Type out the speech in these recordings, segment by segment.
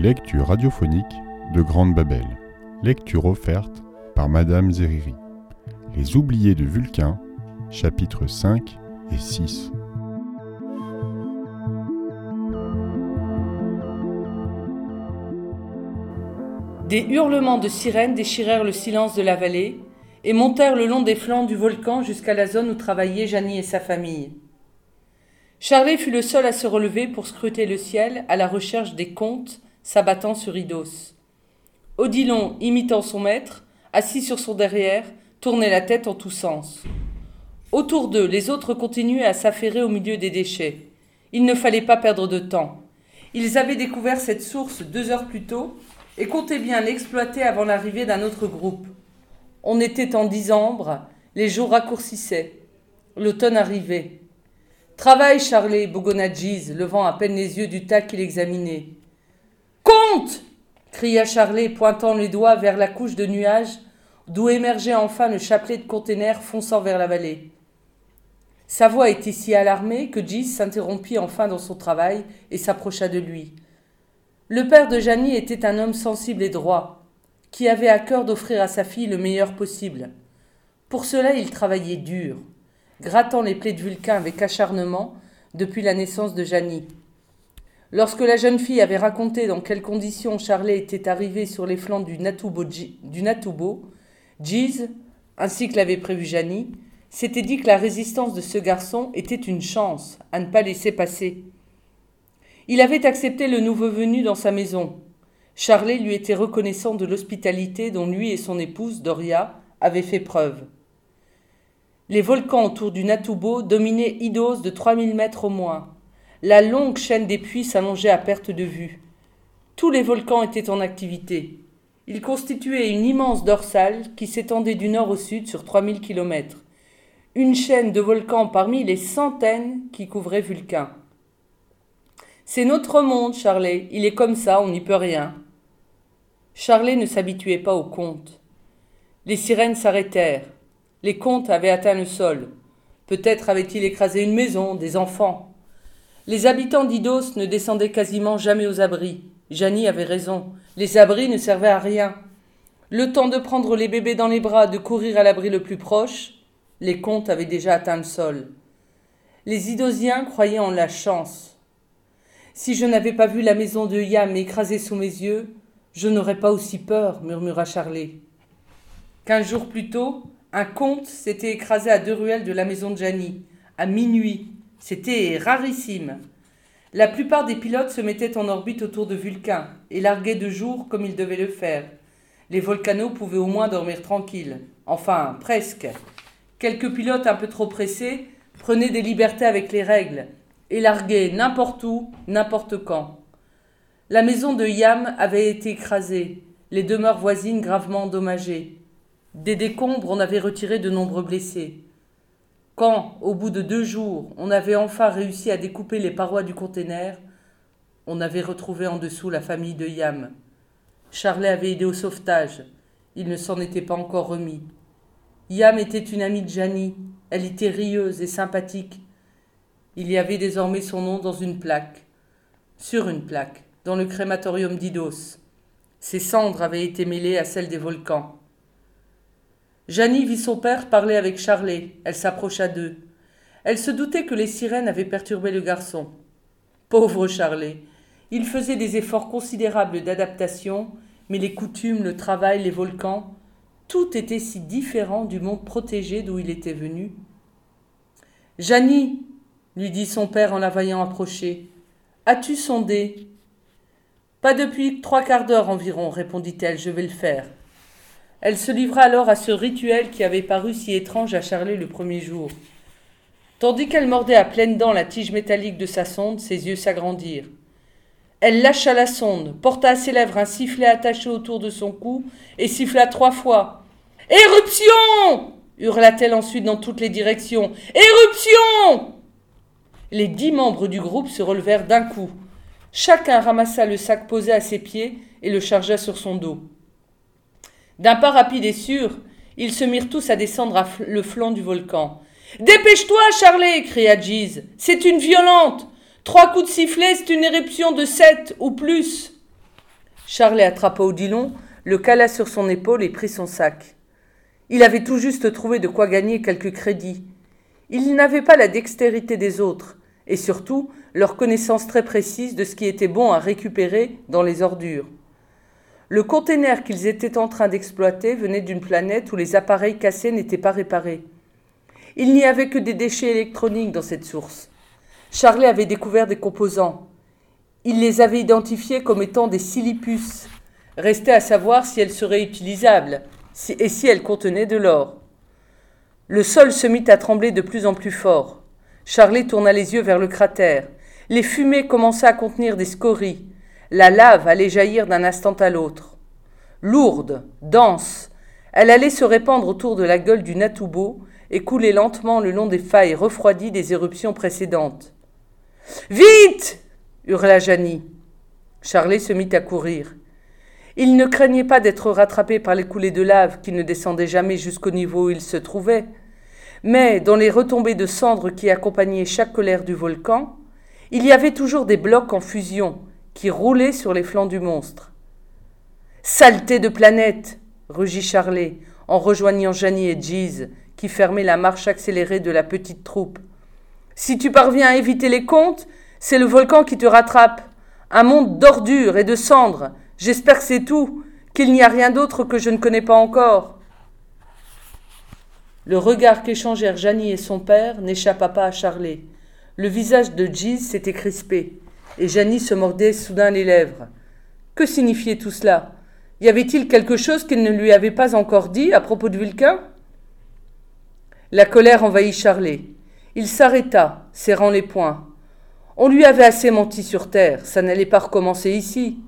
Les lectures radiophoniques de Grande Babel. Lecture offerte par Madame Zeriri. Les oubliés de Vulcain, chapitres 5 et 6. Des hurlements de sirènes déchirèrent le silence de la vallée et montèrent le long des flancs du volcan jusqu'à la zone où travaillaient Janie et sa famille. Charlet fut le seul à se relever pour scruter le ciel à la recherche des contes s'abattant sur Idos. Odilon, imitant son maître, assis sur son derrière, tournait la tête en tous sens. Autour d'eux, les autres continuaient à s'affairer au milieu des déchets. Il ne fallait pas perdre de temps. Ils avaient découvert cette source deux heures plus tôt et comptaient bien l'exploiter avant l'arrivée d'un autre groupe. On était en décembre, les jours raccourcissaient. L'automne arrivait. Travaille, Charlet, bougonna levant à peine les yeux du tas qu'il examinait. Cria Charlet, pointant les doigts vers la couche de nuages d'où émergeait enfin le chapelet de containers fonçant vers la vallée. Sa voix était si alarmée que Gis s'interrompit enfin dans son travail et s'approcha de lui. Le père de Janie était un homme sensible et droit, qui avait à cœur d'offrir à sa fille le meilleur possible. Pour cela, il travaillait dur grattant les plaies de Vulcain avec acharnement depuis la naissance de Janie. Lorsque la jeune fille avait raconté dans quelles conditions Charlet était arrivé sur les flancs du Natubo, du Natubo Giz, ainsi que l'avait prévu Janie, s'était dit que la résistance de ce garçon était une chance à ne pas laisser passer. Il avait accepté le nouveau venu dans sa maison. Charlet lui était reconnaissant de l'hospitalité dont lui et son épouse, Doria, avaient fait preuve. Les volcans autour du Natubo dominaient Idos de 3000 mètres au moins. La longue chaîne des puits s'allongeait à perte de vue. Tous les volcans étaient en activité. Ils constituaient une immense dorsale qui s'étendait du nord au sud sur 3000 kilomètres. Une chaîne de volcans parmi les centaines qui couvraient Vulcain. C'est notre monde, Charlet. Il est comme ça, on n'y peut rien. Charlet ne s'habituait pas au conte. Les sirènes s'arrêtèrent. Les contes avaient atteint le sol. Peut-être avaient-ils écrasé une maison, des enfants. Les habitants d'Idos ne descendaient quasiment jamais aux abris. Janie avait raison. Les abris ne servaient à rien. Le temps de prendre les bébés dans les bras, de courir à l'abri le plus proche, les contes avaient déjà atteint le sol. Les Idosiens croyaient en la chance. Si je n'avais pas vu la maison de Yam écrasée sous mes yeux, je n'aurais pas aussi peur, murmura Charlet. Quinze jours plus tôt, un comte s'était écrasé à deux ruelles de la maison de Janie, à minuit. C'était rarissime. La plupart des pilotes se mettaient en orbite autour de Vulcain et larguaient de jour comme ils devaient le faire. Les volcanos pouvaient au moins dormir tranquilles. Enfin, presque. Quelques pilotes un peu trop pressés prenaient des libertés avec les règles et larguaient n'importe où, n'importe quand. La maison de Yam avait été écrasée, les demeures voisines gravement endommagées. Des décombres, on avait retiré de nombreux blessés. Quand, au bout de deux jours, on avait enfin réussi à découper les parois du conteneur, on avait retrouvé en dessous la famille de Yam. Charlet avait aidé au sauvetage. Il ne s'en était pas encore remis. Yam était une amie de Janie. Elle était rieuse et sympathique. Il y avait désormais son nom dans une plaque. Sur une plaque, dans le crématorium d'Idos. Ses cendres avaient été mêlées à celles des volcans. Janie vit son père parler avec Charlet. Elle s'approcha d'eux. Elle se doutait que les sirènes avaient perturbé le garçon. Pauvre Charlet. Il faisait des efforts considérables d'adaptation, mais les coutumes, le travail, les volcans, tout était si différent du monde protégé d'où il était venu. Janie, lui dit son père en la voyant approcher, as-tu sondé Pas depuis trois quarts d'heure environ, répondit-elle, je vais le faire. Elle se livra alors à ce rituel qui avait paru si étrange à Charlet le premier jour. Tandis qu'elle mordait à pleines dents la tige métallique de sa sonde, ses yeux s'agrandirent. Elle lâcha la sonde, porta à ses lèvres un sifflet attaché autour de son cou et siffla trois fois. Éruption hurla-t-elle ensuite dans toutes les directions. Éruption Les dix membres du groupe se relevèrent d'un coup. Chacun ramassa le sac posé à ses pieds et le chargea sur son dos. D'un pas rapide et sûr, ils se mirent tous à descendre le flanc du volcan. Dépêche-toi, Charlet cria Giz. C'est une violente. Trois coups de sifflet, c'est une éruption de sept ou plus. Charlet attrapa Odilon, le cala sur son épaule et prit son sac. Il avait tout juste trouvé de quoi gagner quelques crédits. Il n'avait pas la dextérité des autres, et surtout leur connaissance très précise de ce qui était bon à récupérer dans les ordures. Le conteneur qu'ils étaient en train d'exploiter venait d'une planète où les appareils cassés n'étaient pas réparés. Il n'y avait que des déchets électroniques dans cette source. Charlet avait découvert des composants. Il les avait identifiés comme étant des silipus. Restait à savoir si elles seraient utilisables et si elles contenaient de l'or. Le sol se mit à trembler de plus en plus fort. Charlet tourna les yeux vers le cratère. Les fumées commençaient à contenir des scories. La lave allait jaillir d'un instant à l'autre. Lourde, dense, elle allait se répandre autour de la gueule du Natubo et couler lentement le long des failles refroidies des éruptions précédentes. Vite hurla Janie. Charlet se mit à courir. Il ne craignait pas d'être rattrapé par les coulées de lave qui ne descendaient jamais jusqu'au niveau où il se trouvait, mais dans les retombées de cendres qui accompagnaient chaque colère du volcan, il y avait toujours des blocs en fusion qui roulaient sur les flancs du monstre. Saleté de planète rugit Charlet en rejoignant Janie et Jeez, qui fermaient la marche accélérée de la petite troupe. Si tu parviens à éviter les comptes, c'est le volcan qui te rattrape. Un monde d'ordures et de cendres. J'espère que c'est tout, qu'il n'y a rien d'autre que je ne connais pas encore. Le regard qu'échangèrent Janie et son père n'échappa pas à Charlet. Le visage de Giz s'était crispé, et Janie se mordait soudain les lèvres. Que signifiait tout cela? Y avait-il quelque chose qu'il ne lui avait pas encore dit à propos de Vulcain La colère envahit Charlet. Il s'arrêta, serrant les poings. On lui avait assez menti sur terre, ça n'allait pas recommencer ici.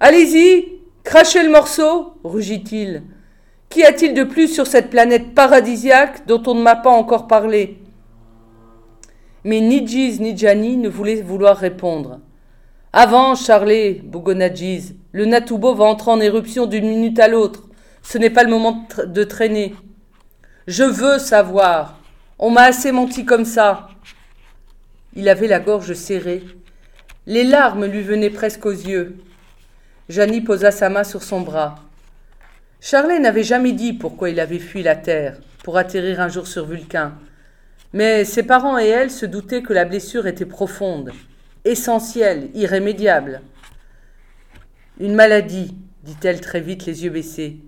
Allez-y, crachez le morceau, rugit-il. Qu'y a-t-il de plus sur cette planète paradisiaque dont on ne m'a pas encore parlé? Mais ni Giz ni Gianni ne voulaient vouloir répondre. Avance, Charlet, bougonna Giz. Le Natubo va entrer en éruption d'une minute à l'autre. Ce n'est pas le moment de traîner. Je veux savoir. On m'a assez menti comme ça. Il avait la gorge serrée. Les larmes lui venaient presque aux yeux. Janie posa sa main sur son bras. Charlet n'avait jamais dit pourquoi il avait fui la terre, pour atterrir un jour sur Vulcain. Mais ses parents et elle se doutaient que la blessure était profonde, essentielle, irrémédiable. Une maladie, dit-elle très vite, les yeux baissés.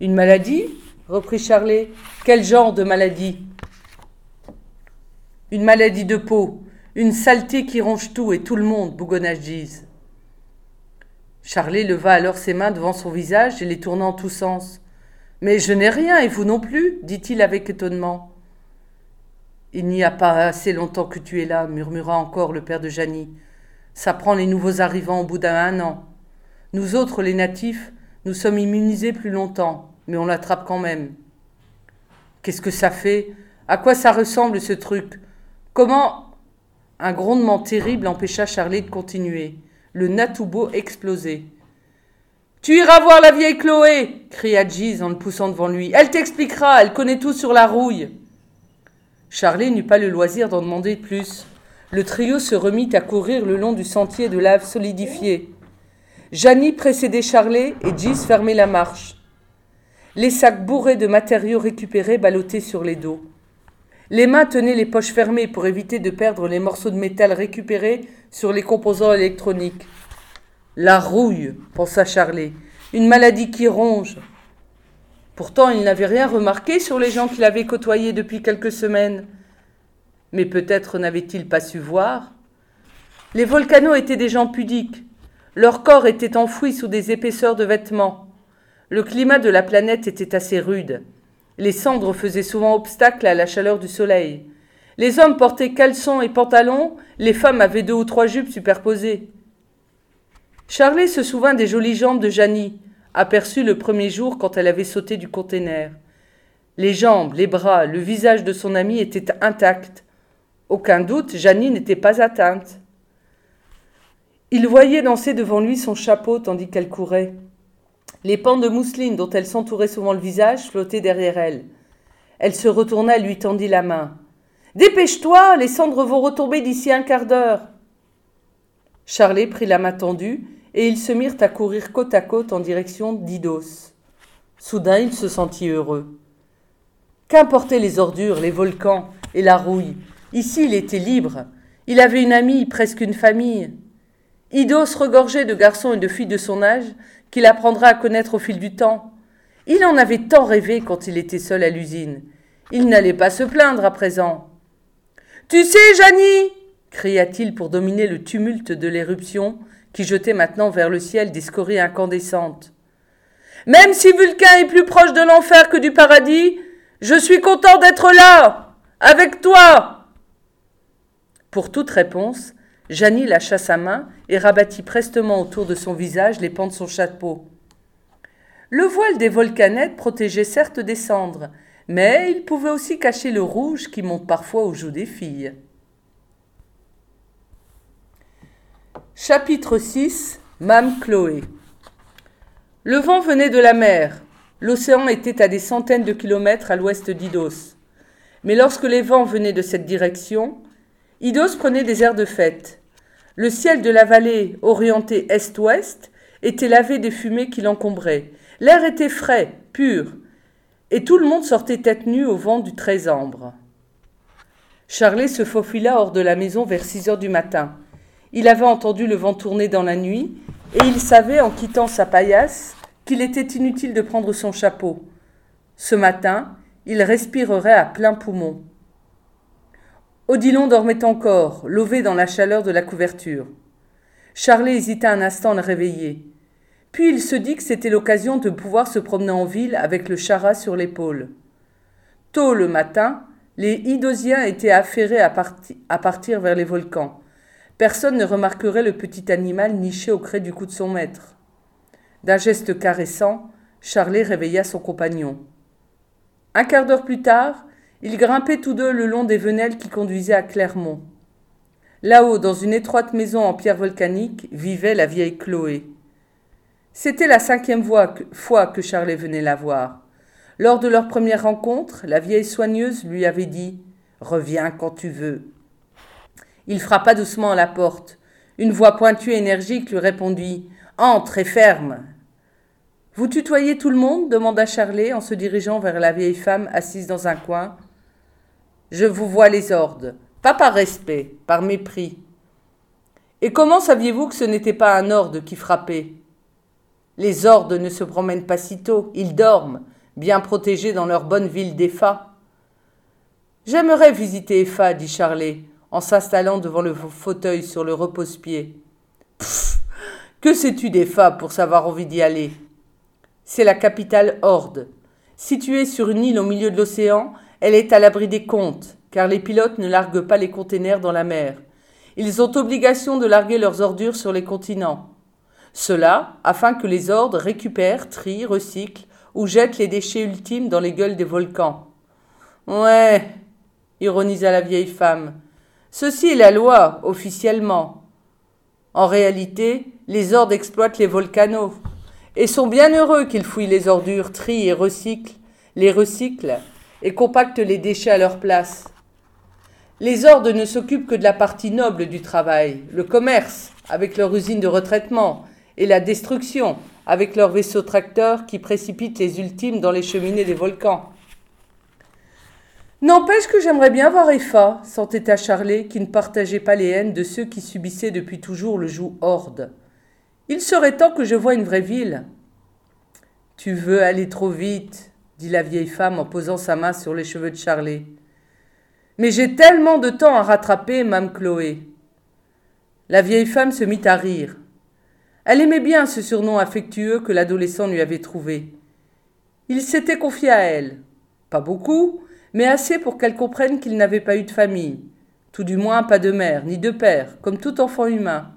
Une maladie? reprit Charlet. Quel genre de maladie? Une maladie de peau, une saleté qui ronge tout et tout le monde, bougonna Gise. Charlet leva alors ses mains devant son visage et les tourna en tous sens. Mais je n'ai rien, et vous non plus dit-il avec étonnement. Il n'y a pas assez longtemps que tu es là, murmura encore le père de Janie. Ça prend les nouveaux arrivants au bout d'un an. Nous autres, les natifs, nous sommes immunisés plus longtemps, mais on l'attrape quand même. Qu'est-ce que ça fait? À quoi ça ressemble ce truc? Comment? Un grondement terrible empêcha Charlet de continuer le Natubo explosait. Tu iras voir la vieille Chloé cria Giz en le poussant devant lui. Elle t'expliquera, elle connaît tout sur la rouille. Charlie n'eut pas le loisir d'en demander plus. Le trio se remit à courir le long du sentier de lave solidifié. Janie précédait Charlet et Giz fermait la marche. Les sacs bourrés de matériaux récupérés ballottaient sur les dos. Les mains tenaient les poches fermées pour éviter de perdre les morceaux de métal récupérés sur les composants électroniques. La rouille, pensa Charlet, une maladie qui ronge. Pourtant, il n'avait rien remarqué sur les gens qu'il avait côtoyés depuis quelques semaines. Mais peut-être n'avait-il pas su voir. Les volcanos étaient des gens pudiques. Leur corps était enfoui sous des épaisseurs de vêtements. Le climat de la planète était assez rude. Les cendres faisaient souvent obstacle à la chaleur du soleil. Les hommes portaient caleçons et pantalons, les femmes avaient deux ou trois jupes superposées. Charlet se souvint des jolies jambes de Janie, aperçues le premier jour quand elle avait sauté du conteneur. Les jambes, les bras, le visage de son amie étaient intacts. Aucun doute, Janie n'était pas atteinte. Il voyait danser devant lui son chapeau tandis qu'elle courait. Les pans de mousseline dont elle s'entourait souvent le visage flottaient derrière elle. Elle se retourna et lui tendit la main. Dépêche-toi, les cendres vont retomber d'ici un quart d'heure. Charlet prit la main tendue et ils se mirent à courir côte à côte en direction d'Idos. Soudain, il se sentit heureux. Qu'importaient les ordures, les volcans et la rouille? Ici, il était libre. Il avait une amie, presque une famille. Idos regorgeait de garçons et de filles de son âge qu'il apprendra à connaître au fil du temps. Il en avait tant rêvé quand il était seul à l'usine. Il n'allait pas se plaindre à présent. Tu sais, Janie cria-t-il pour dominer le tumulte de l'éruption qui jetait maintenant vers le ciel des scories incandescentes. Même si Vulcain est plus proche de l'enfer que du paradis, je suis content d'être là, avec toi. Pour toute réponse, Janie lâcha sa main et rabattit prestement autour de son visage les pans de son chapeau. Le voile des volcanettes protégeait certes des cendres, mais il pouvait aussi cacher le rouge qui monte parfois aux joues des filles. Chapitre 6 Mame Chloé Le vent venait de la mer. L'océan était à des centaines de kilomètres à l'ouest d'Idos. Mais lorsque les vents venaient de cette direction, Idos prenait des airs de fête. Le ciel de la vallée, orienté est-ouest, était lavé des fumées qui l'encombraient. L'air était frais, pur, et tout le monde sortait tête nue au vent du ambre. Charlet se faufila hors de la maison vers six heures du matin. Il avait entendu le vent tourner dans la nuit, et il savait, en quittant sa paillasse, qu'il était inutile de prendre son chapeau. Ce matin, il respirerait à plein poumon. Odilon dormait encore, lové dans la chaleur de la couverture. Charlet hésita un instant à le réveiller. Puis il se dit que c'était l'occasion de pouvoir se promener en ville avec le chara sur l'épaule. Tôt le matin, les Idosiens étaient affairés à, partir vers les volcans. Personne ne remarquerait le petit animal niché au cré du cou de son maître. D'un geste caressant, Charlet réveilla son compagnon. Un quart d'heure plus tard, ils grimpaient tous deux le long des venelles qui conduisaient à Clermont. Là-haut, dans une étroite maison en pierre volcanique, vivait la vieille Chloé. C'était la cinquième fois que Charlet venait la voir. Lors de leur première rencontre, la vieille soigneuse lui avait dit Reviens quand tu veux. Il frappa doucement à la porte. Une voix pointue et énergique lui répondit Entre et ferme. Vous tutoyez tout le monde? demanda Charlet en se dirigeant vers la vieille femme assise dans un coin. Je vous vois les ordres, pas par respect, par mépris. Et comment saviez-vous que ce n'était pas un ordre qui frappait? Les ordres ne se promènent pas si tôt, ils dorment, bien protégés dans leur bonne ville d'Efa. J'aimerais visiter Efa, dit Charlet, en s'installant devant le fauteuil sur le repose-pied. Que sais-tu d'Efa pour savoir envie d'y aller? C'est la capitale Horde. Située sur une île au milieu de l'océan, elle est à l'abri des comptes, car les pilotes ne larguent pas les containers dans la mer. Ils ont obligation de larguer leurs ordures sur les continents. Cela afin que les ordres récupèrent, trient, recyclent ou jettent les déchets ultimes dans les gueules des volcans. Ouais, ironisa la vieille femme. Ceci est la loi, officiellement. En réalité, les ordres exploitent les volcanos et sont bien heureux qu'ils fouillent les ordures, trient et recyclent, les recyclent et compactent les déchets à leur place. Les ordres ne s'occupent que de la partie noble du travail, le commerce, avec leur usine de retraitement, et la destruction, avec leurs vaisseaux tracteurs qui précipitent les ultimes dans les cheminées des volcans. N'empêche que j'aimerais bien voir Effa, à Charlet, qui ne partageait pas les haines de ceux qui subissaient depuis toujours le joug horde. Il serait temps que je voie une vraie ville. Tu veux aller trop vite, dit la vieille femme en posant sa main sur les cheveux de Charlet. Mais j'ai tellement de temps à rattraper, Mame Chloé. La vieille femme se mit à rire. Elle aimait bien ce surnom affectueux que l'adolescent lui avait trouvé. Il s'était confié à elle. Pas beaucoup, mais assez pour qu'elle comprenne qu'il n'avait pas eu de famille, tout du moins pas de mère ni de père, comme tout enfant humain.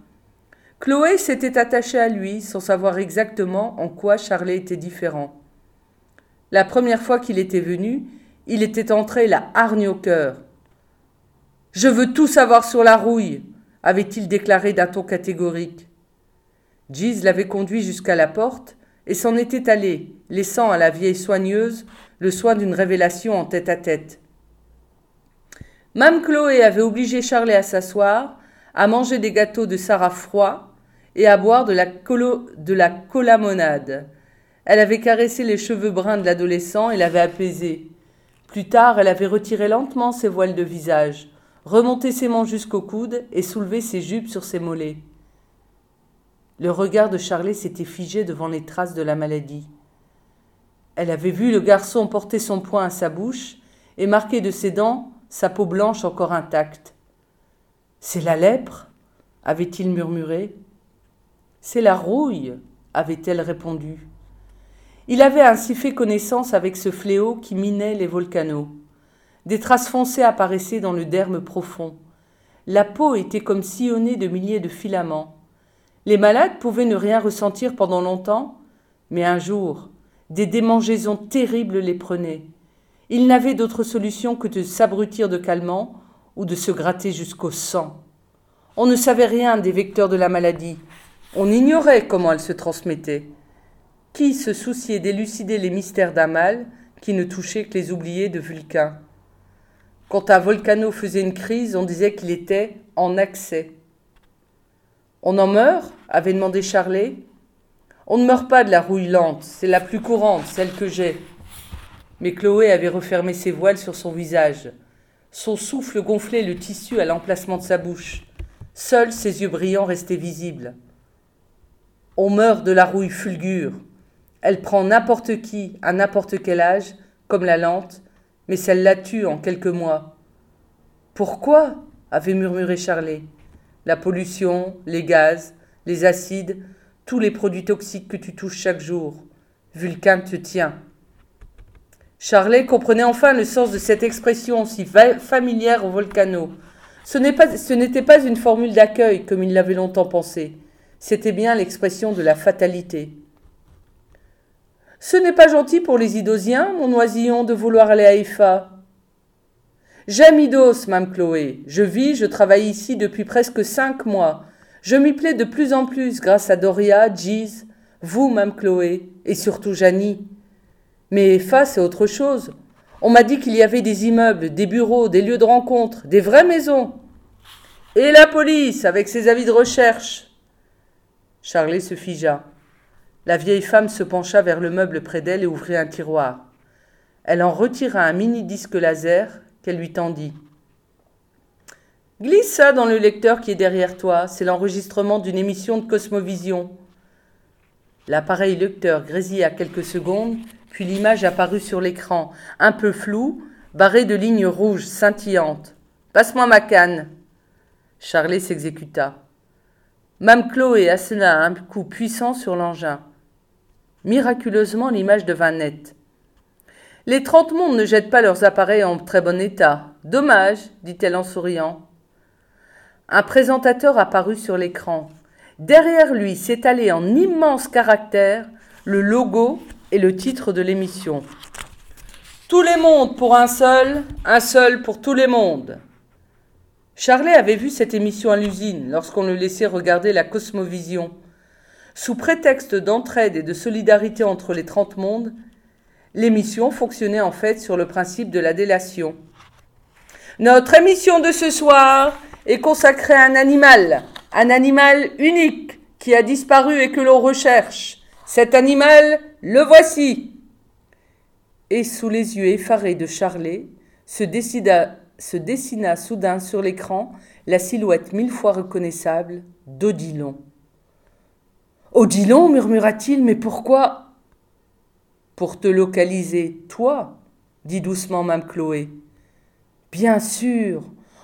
Chloé s'était attachée à lui sans savoir exactement en quoi Charlet était différent. La première fois qu'il était venu, il était entré la hargne au cœur. Je veux tout savoir sur la rouille, avait-il déclaré d'un ton catégorique. Giz l'avait conduit jusqu'à la porte et s'en était allé, laissant à la vieille soigneuse le soin d'une révélation en tête à tête. Mme Chloé avait obligé Charlet à s'asseoir, à manger des gâteaux de Sarah froids et à boire de la, colo, de la colamonade. Elle avait caressé les cheveux bruns de l'adolescent et l'avait apaisé. Plus tard, elle avait retiré lentement ses voiles de visage, remonté ses mains jusqu'au coude et soulevé ses jupes sur ses mollets. Le regard de Charlet s'était figé devant les traces de la maladie. Elle avait vu le garçon porter son poing à sa bouche et marquer de ses dents sa peau blanche encore intacte. C'est la lèpre? avait-il murmuré. C'est la rouille avait-elle répondu. Il avait ainsi fait connaissance avec ce fléau qui minait les volcanos. Des traces foncées apparaissaient dans le derme profond. La peau était comme sillonnée de milliers de filaments. Les malades pouvaient ne rien ressentir pendant longtemps, mais un jour, des démangeaisons terribles les prenaient. Ils n'avaient d'autre solution que de s'abrutir de calmant ou de se gratter jusqu'au sang. On ne savait rien des vecteurs de la maladie. On ignorait comment elle se transmettait. Qui se souciait d'élucider les mystères d'un mal qui ne touchait que les oubliés de Vulcain? Quand un volcano faisait une crise, on disait qu'il était en accès. On en meurt avait demandé Charlet. On ne meurt pas de la rouille lente, c'est la plus courante, celle que j'ai. Mais Chloé avait refermé ses voiles sur son visage. Son souffle gonflait le tissu à l'emplacement de sa bouche. Seuls ses yeux brillants restaient visibles. On meurt de la rouille fulgure. Elle prend n'importe qui, à n'importe quel âge, comme la lente, mais celle-là tue en quelques mois. Pourquoi? avait murmuré Charlet. La pollution, les gaz, les acides, tous les produits toxiques que tu touches chaque jour. Vulcain te tient. Charlet comprenait enfin le sens de cette expression si familière au volcano. Ce n'était pas, une formule d'accueil comme il l'avait longtemps pensé. C'était bien l'expression de la fatalité. Ce n'est pas gentil pour les Idosiens, mon oisillon, de vouloir aller à Ifa. J'aime Idos, Mme Chloé. Je vis, je travaille ici depuis presque cinq mois. Je m'y plais de plus en plus grâce à Doria, Giz, vous, Mme Chloé, et surtout Janie. Mais Ifa, c'est autre chose. On m'a dit qu'il y avait des immeubles, des bureaux, des lieux de rencontre, des vraies maisons. Et la police, avec ses avis de recherche. Charlet se figea. La vieille femme se pencha vers le meuble près d'elle et ouvrit un tiroir. Elle en retira un mini-disque laser qu'elle lui tendit. Glisse ça dans le lecteur qui est derrière toi, c'est l'enregistrement d'une émission de Cosmovision. L'appareil lecteur grésilla quelques secondes, puis l'image apparut sur l'écran, un peu floue, barrée de lignes rouges scintillantes. Passe-moi ma canne. Charlet s'exécuta. Mme Chloé assena un coup puissant sur l'engin. Miraculeusement, l'image devint nette. Les trente mondes ne jettent pas leurs appareils en très bon état. Dommage, dit-elle en souriant. Un présentateur apparut sur l'écran. Derrière lui s'étalait en immenses caractères le logo et le titre de l'émission. Tous les mondes pour un seul, un seul pour tous les mondes. Charlet avait vu cette émission à l'usine lorsqu'on le laissait regarder la cosmovision. Sous prétexte d'entraide et de solidarité entre les trente mondes, l'émission fonctionnait en fait sur le principe de la délation. Notre émission de ce soir est consacrée à un animal, un animal unique qui a disparu et que l'on recherche. Cet animal, le voici. Et sous les yeux effarés de Charlet, se, se dessina soudain sur l'écran la silhouette mille fois reconnaissable d'Odilon. Odilon, murmura-t-il, mais pourquoi? Pour te localiser, toi, dit doucement Mme Chloé. Bien sûr.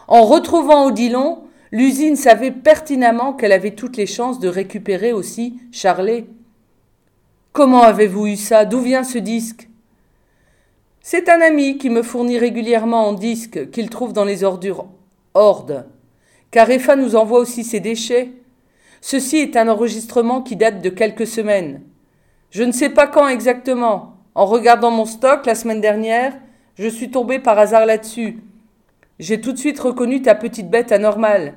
En retrouvant Odilon, l'usine savait pertinemment qu'elle avait toutes les chances de récupérer aussi Charlet. Comment avez-vous eu ça? D'où vient ce disque? C'est un ami qui me fournit régulièrement en disque qu'il trouve dans les ordures Horde. Carefa nous envoie aussi ses déchets. Ceci est un enregistrement qui date de quelques semaines. Je ne sais pas quand exactement. En regardant mon stock la semaine dernière, je suis tombé par hasard là-dessus. J'ai tout de suite reconnu ta petite bête anormale.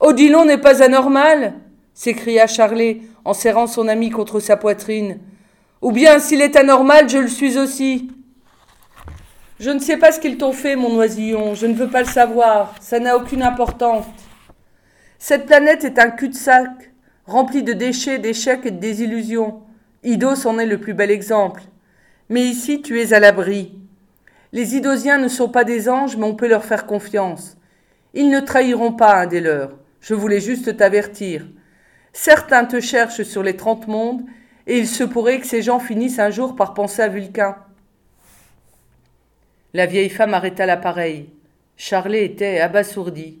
Odilon n'est pas anormal s'écria Charlet en serrant son ami contre sa poitrine. Ou bien, s'il est anormal, je le suis aussi. Je ne sais pas ce qu'ils t'ont fait, mon oisillon, je ne veux pas le savoir, ça n'a aucune importance. Cette planète est un cul-de-sac. remplie de déchets, d'échecs et de désillusions. Idos en est le plus bel exemple. Mais ici, tu es à l'abri. Les Idosiens ne sont pas des anges, mais on peut leur faire confiance. Ils ne trahiront pas un des leurs. Je voulais juste t'avertir. Certains te cherchent sur les trente mondes, et il se pourrait que ces gens finissent un jour par penser à Vulcain. La vieille femme arrêta l'appareil. Charlet était abasourdi.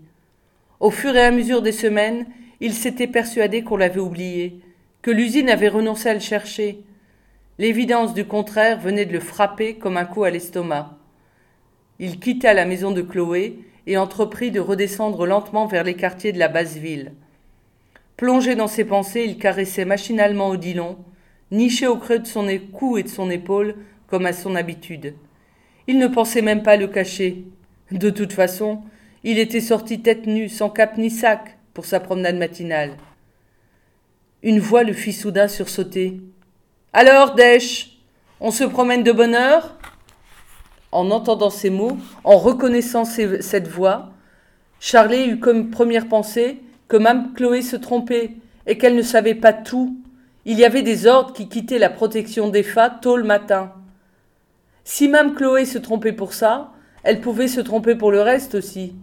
Au fur et à mesure des semaines, il s'était persuadé qu'on l'avait oublié, que l'usine avait renoncé à le chercher. L'évidence du contraire venait de le frapper comme un coup à l'estomac. Il quitta la maison de Chloé et entreprit de redescendre lentement vers les quartiers de la basse ville. Plongé dans ses pensées, il caressait machinalement Odilon, niché au creux de son cou et de son épaule, comme à son habitude. Il ne pensait même pas le cacher. De toute façon, il était sorti tête nue, sans cap ni sac, pour sa promenade matinale. Une voix le fit soudain sursauter. Alors, Dèche, on se promène de bonne heure? En entendant ces mots, en reconnaissant cette voix, Charlet eut comme première pensée que Mme Chloé se trompait et qu'elle ne savait pas tout. Il y avait des ordres qui quittaient la protection des fats tôt le matin. Si Mme Chloé se trompait pour ça, elle pouvait se tromper pour le reste aussi.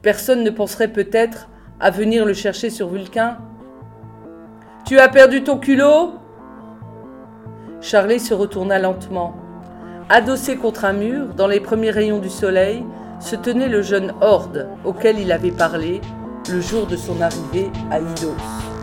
Personne ne penserait peut-être à venir le chercher sur Vulcain. Tu as perdu ton culot Charlie se retourna lentement. Adossé contre un mur, dans les premiers rayons du soleil, se tenait le jeune Horde auquel il avait parlé le jour de son arrivée à Idos.